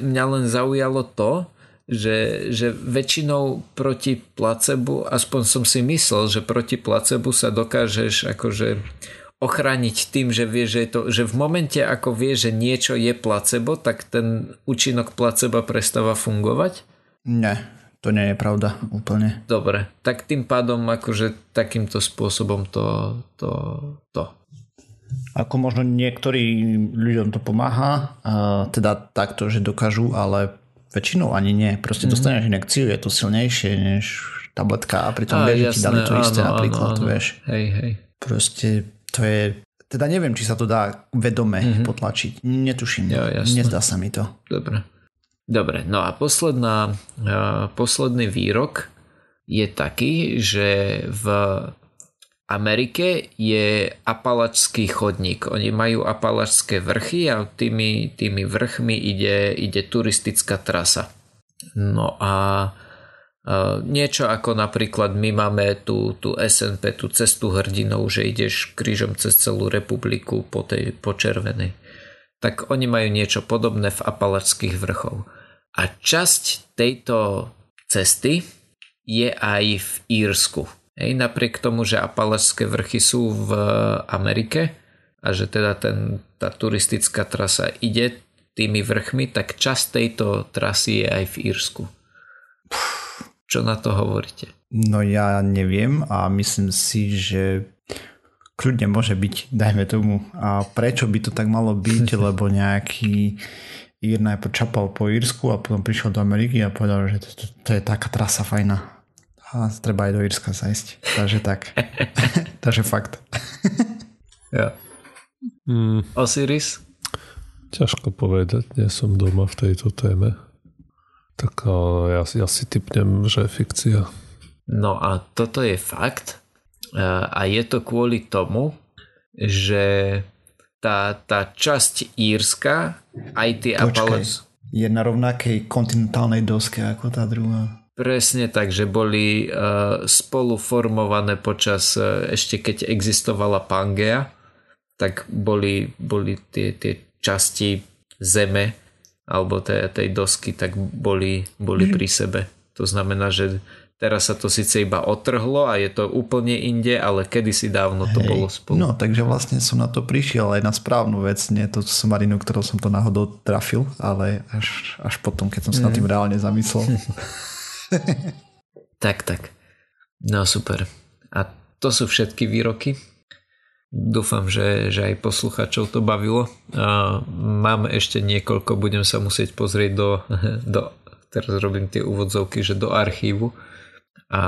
Mňa len zaujalo to, že, že väčšinou proti placebu, aspoň som si myslel, že proti placebu sa dokážeš akože ochrániť tým, že vieš, že, je to, že v momente ako vieš, že niečo je placebo, tak ten účinok placebo prestáva fungovať? Ne, to nie je pravda úplne. Dobre, tak tým pádom akože takýmto spôsobom to, to, to. Ako možno niektorým ľuďom to pomáha, teda takto, že dokážu, ale väčšinou ani nie. Proste mm-hmm. dostaneš inekciu, je to silnejšie než tabletka a pritom vieš, že ti dali to áno, isté áno, napríklad, áno, vieš. Hej, hej. Proste to je, teda neviem, či sa to dá vedome mm-hmm. potlačiť. Netuším. Jo, Nezdá sa mi to. Dobre. Dobre, no a posledná, posledný výrok je taký, že v Amerike je apalačský chodník. Oni majú apalačské vrchy a tými, tými vrchmi ide, ide turistická trasa. No a niečo ako napríklad my máme tú, tú SNP, tú cestu hrdinov, že ideš krížom cez celú republiku po, tej, po červenej. Tak oni majú niečo podobné v apalačských vrchov. A časť tejto cesty je aj v Írsku. Hej, napriek tomu, že Apalačské vrchy sú v Amerike a že teda ten, tá turistická trasa ide tými vrchmi, tak časť tejto trasy je aj v Írsku. Čo na to hovoríte? No ja neviem a myslím si, že kľudne môže byť, dajme tomu. A prečo by to tak malo byť, lebo nejaký Ír najprv čapal po Írsku a potom prišiel do Ameriky a povedal, že to, to, to je taká trasa fajná. A treba aj do Írska zajsť. Takže tak. Takže fakt. ja. Mm. Osiris? Ťažko povedať, nie som doma v tejto téme. Tak ja, ja si typnem, že je fikcia. No a toto je fakt. A je to kvôli tomu, že tá, tá časť Írska, aj tie Apalos... Je na rovnakej kontinentálnej doske ako tá druhá. Presne tak, že boli uh, spolu formované počas, uh, ešte keď existovala Pangea, tak boli, boli tie, tie časti zeme alebo tej, tej dosky, tak boli, boli mhm. pri sebe. To znamená, že Teraz sa to síce iba otrhlo a je to úplne inde, ale kedysi dávno to Hej. bolo spolu. No, takže vlastne som na to prišiel aj na správnu vec, nie to somarinu, ktorou som to náhodou trafil, ale až, až potom, keď som sa mm. nad tým reálne zamyslel. tak, tak. No super. A to sú všetky výroky. Dúfam, že, že aj posluchačov to bavilo. A mám ešte niekoľko, budem sa musieť pozrieť do, do teraz robím tie úvodzovky, že do archívu a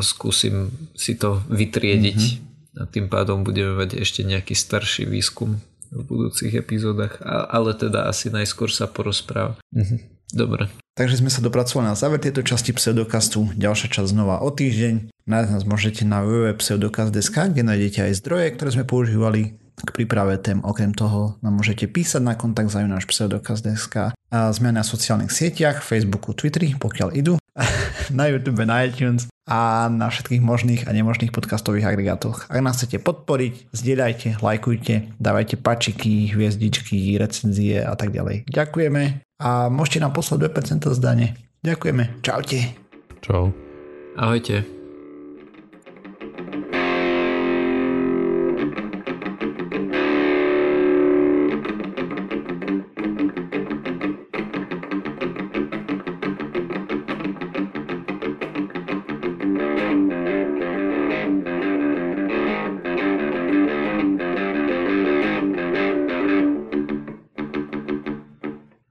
skúsim si to vytriediť mm-hmm. a tým pádom budeme mať ešte nejaký starší výskum v budúcich epizódach, ale teda asi najskôr sa porozpráva. Mm-hmm. Dobre. Takže sme sa dopracovali na záver tejto časti pseudokastu. Ďalšia časť znova o týždeň. Nájsť nás môžete na www.pseudokast.sk, kde nájdete aj zdroje, ktoré sme používali k príprave tém. Okrem toho nám môžete písať na kontakt za náš pseudokaz.sk a sme na sociálnych sieťach, Facebooku, Twitteri, pokiaľ idú, na YouTube, na iTunes a na všetkých možných a nemožných podcastových agregátoch. Ak nás chcete podporiť, zdieľajte, lajkujte, dávajte pačiky, hviezdičky, recenzie a tak ďalej. Ďakujeme a môžete nám poslať 2% zdanie. Ďakujeme. Čaute. Čau. Ahojte.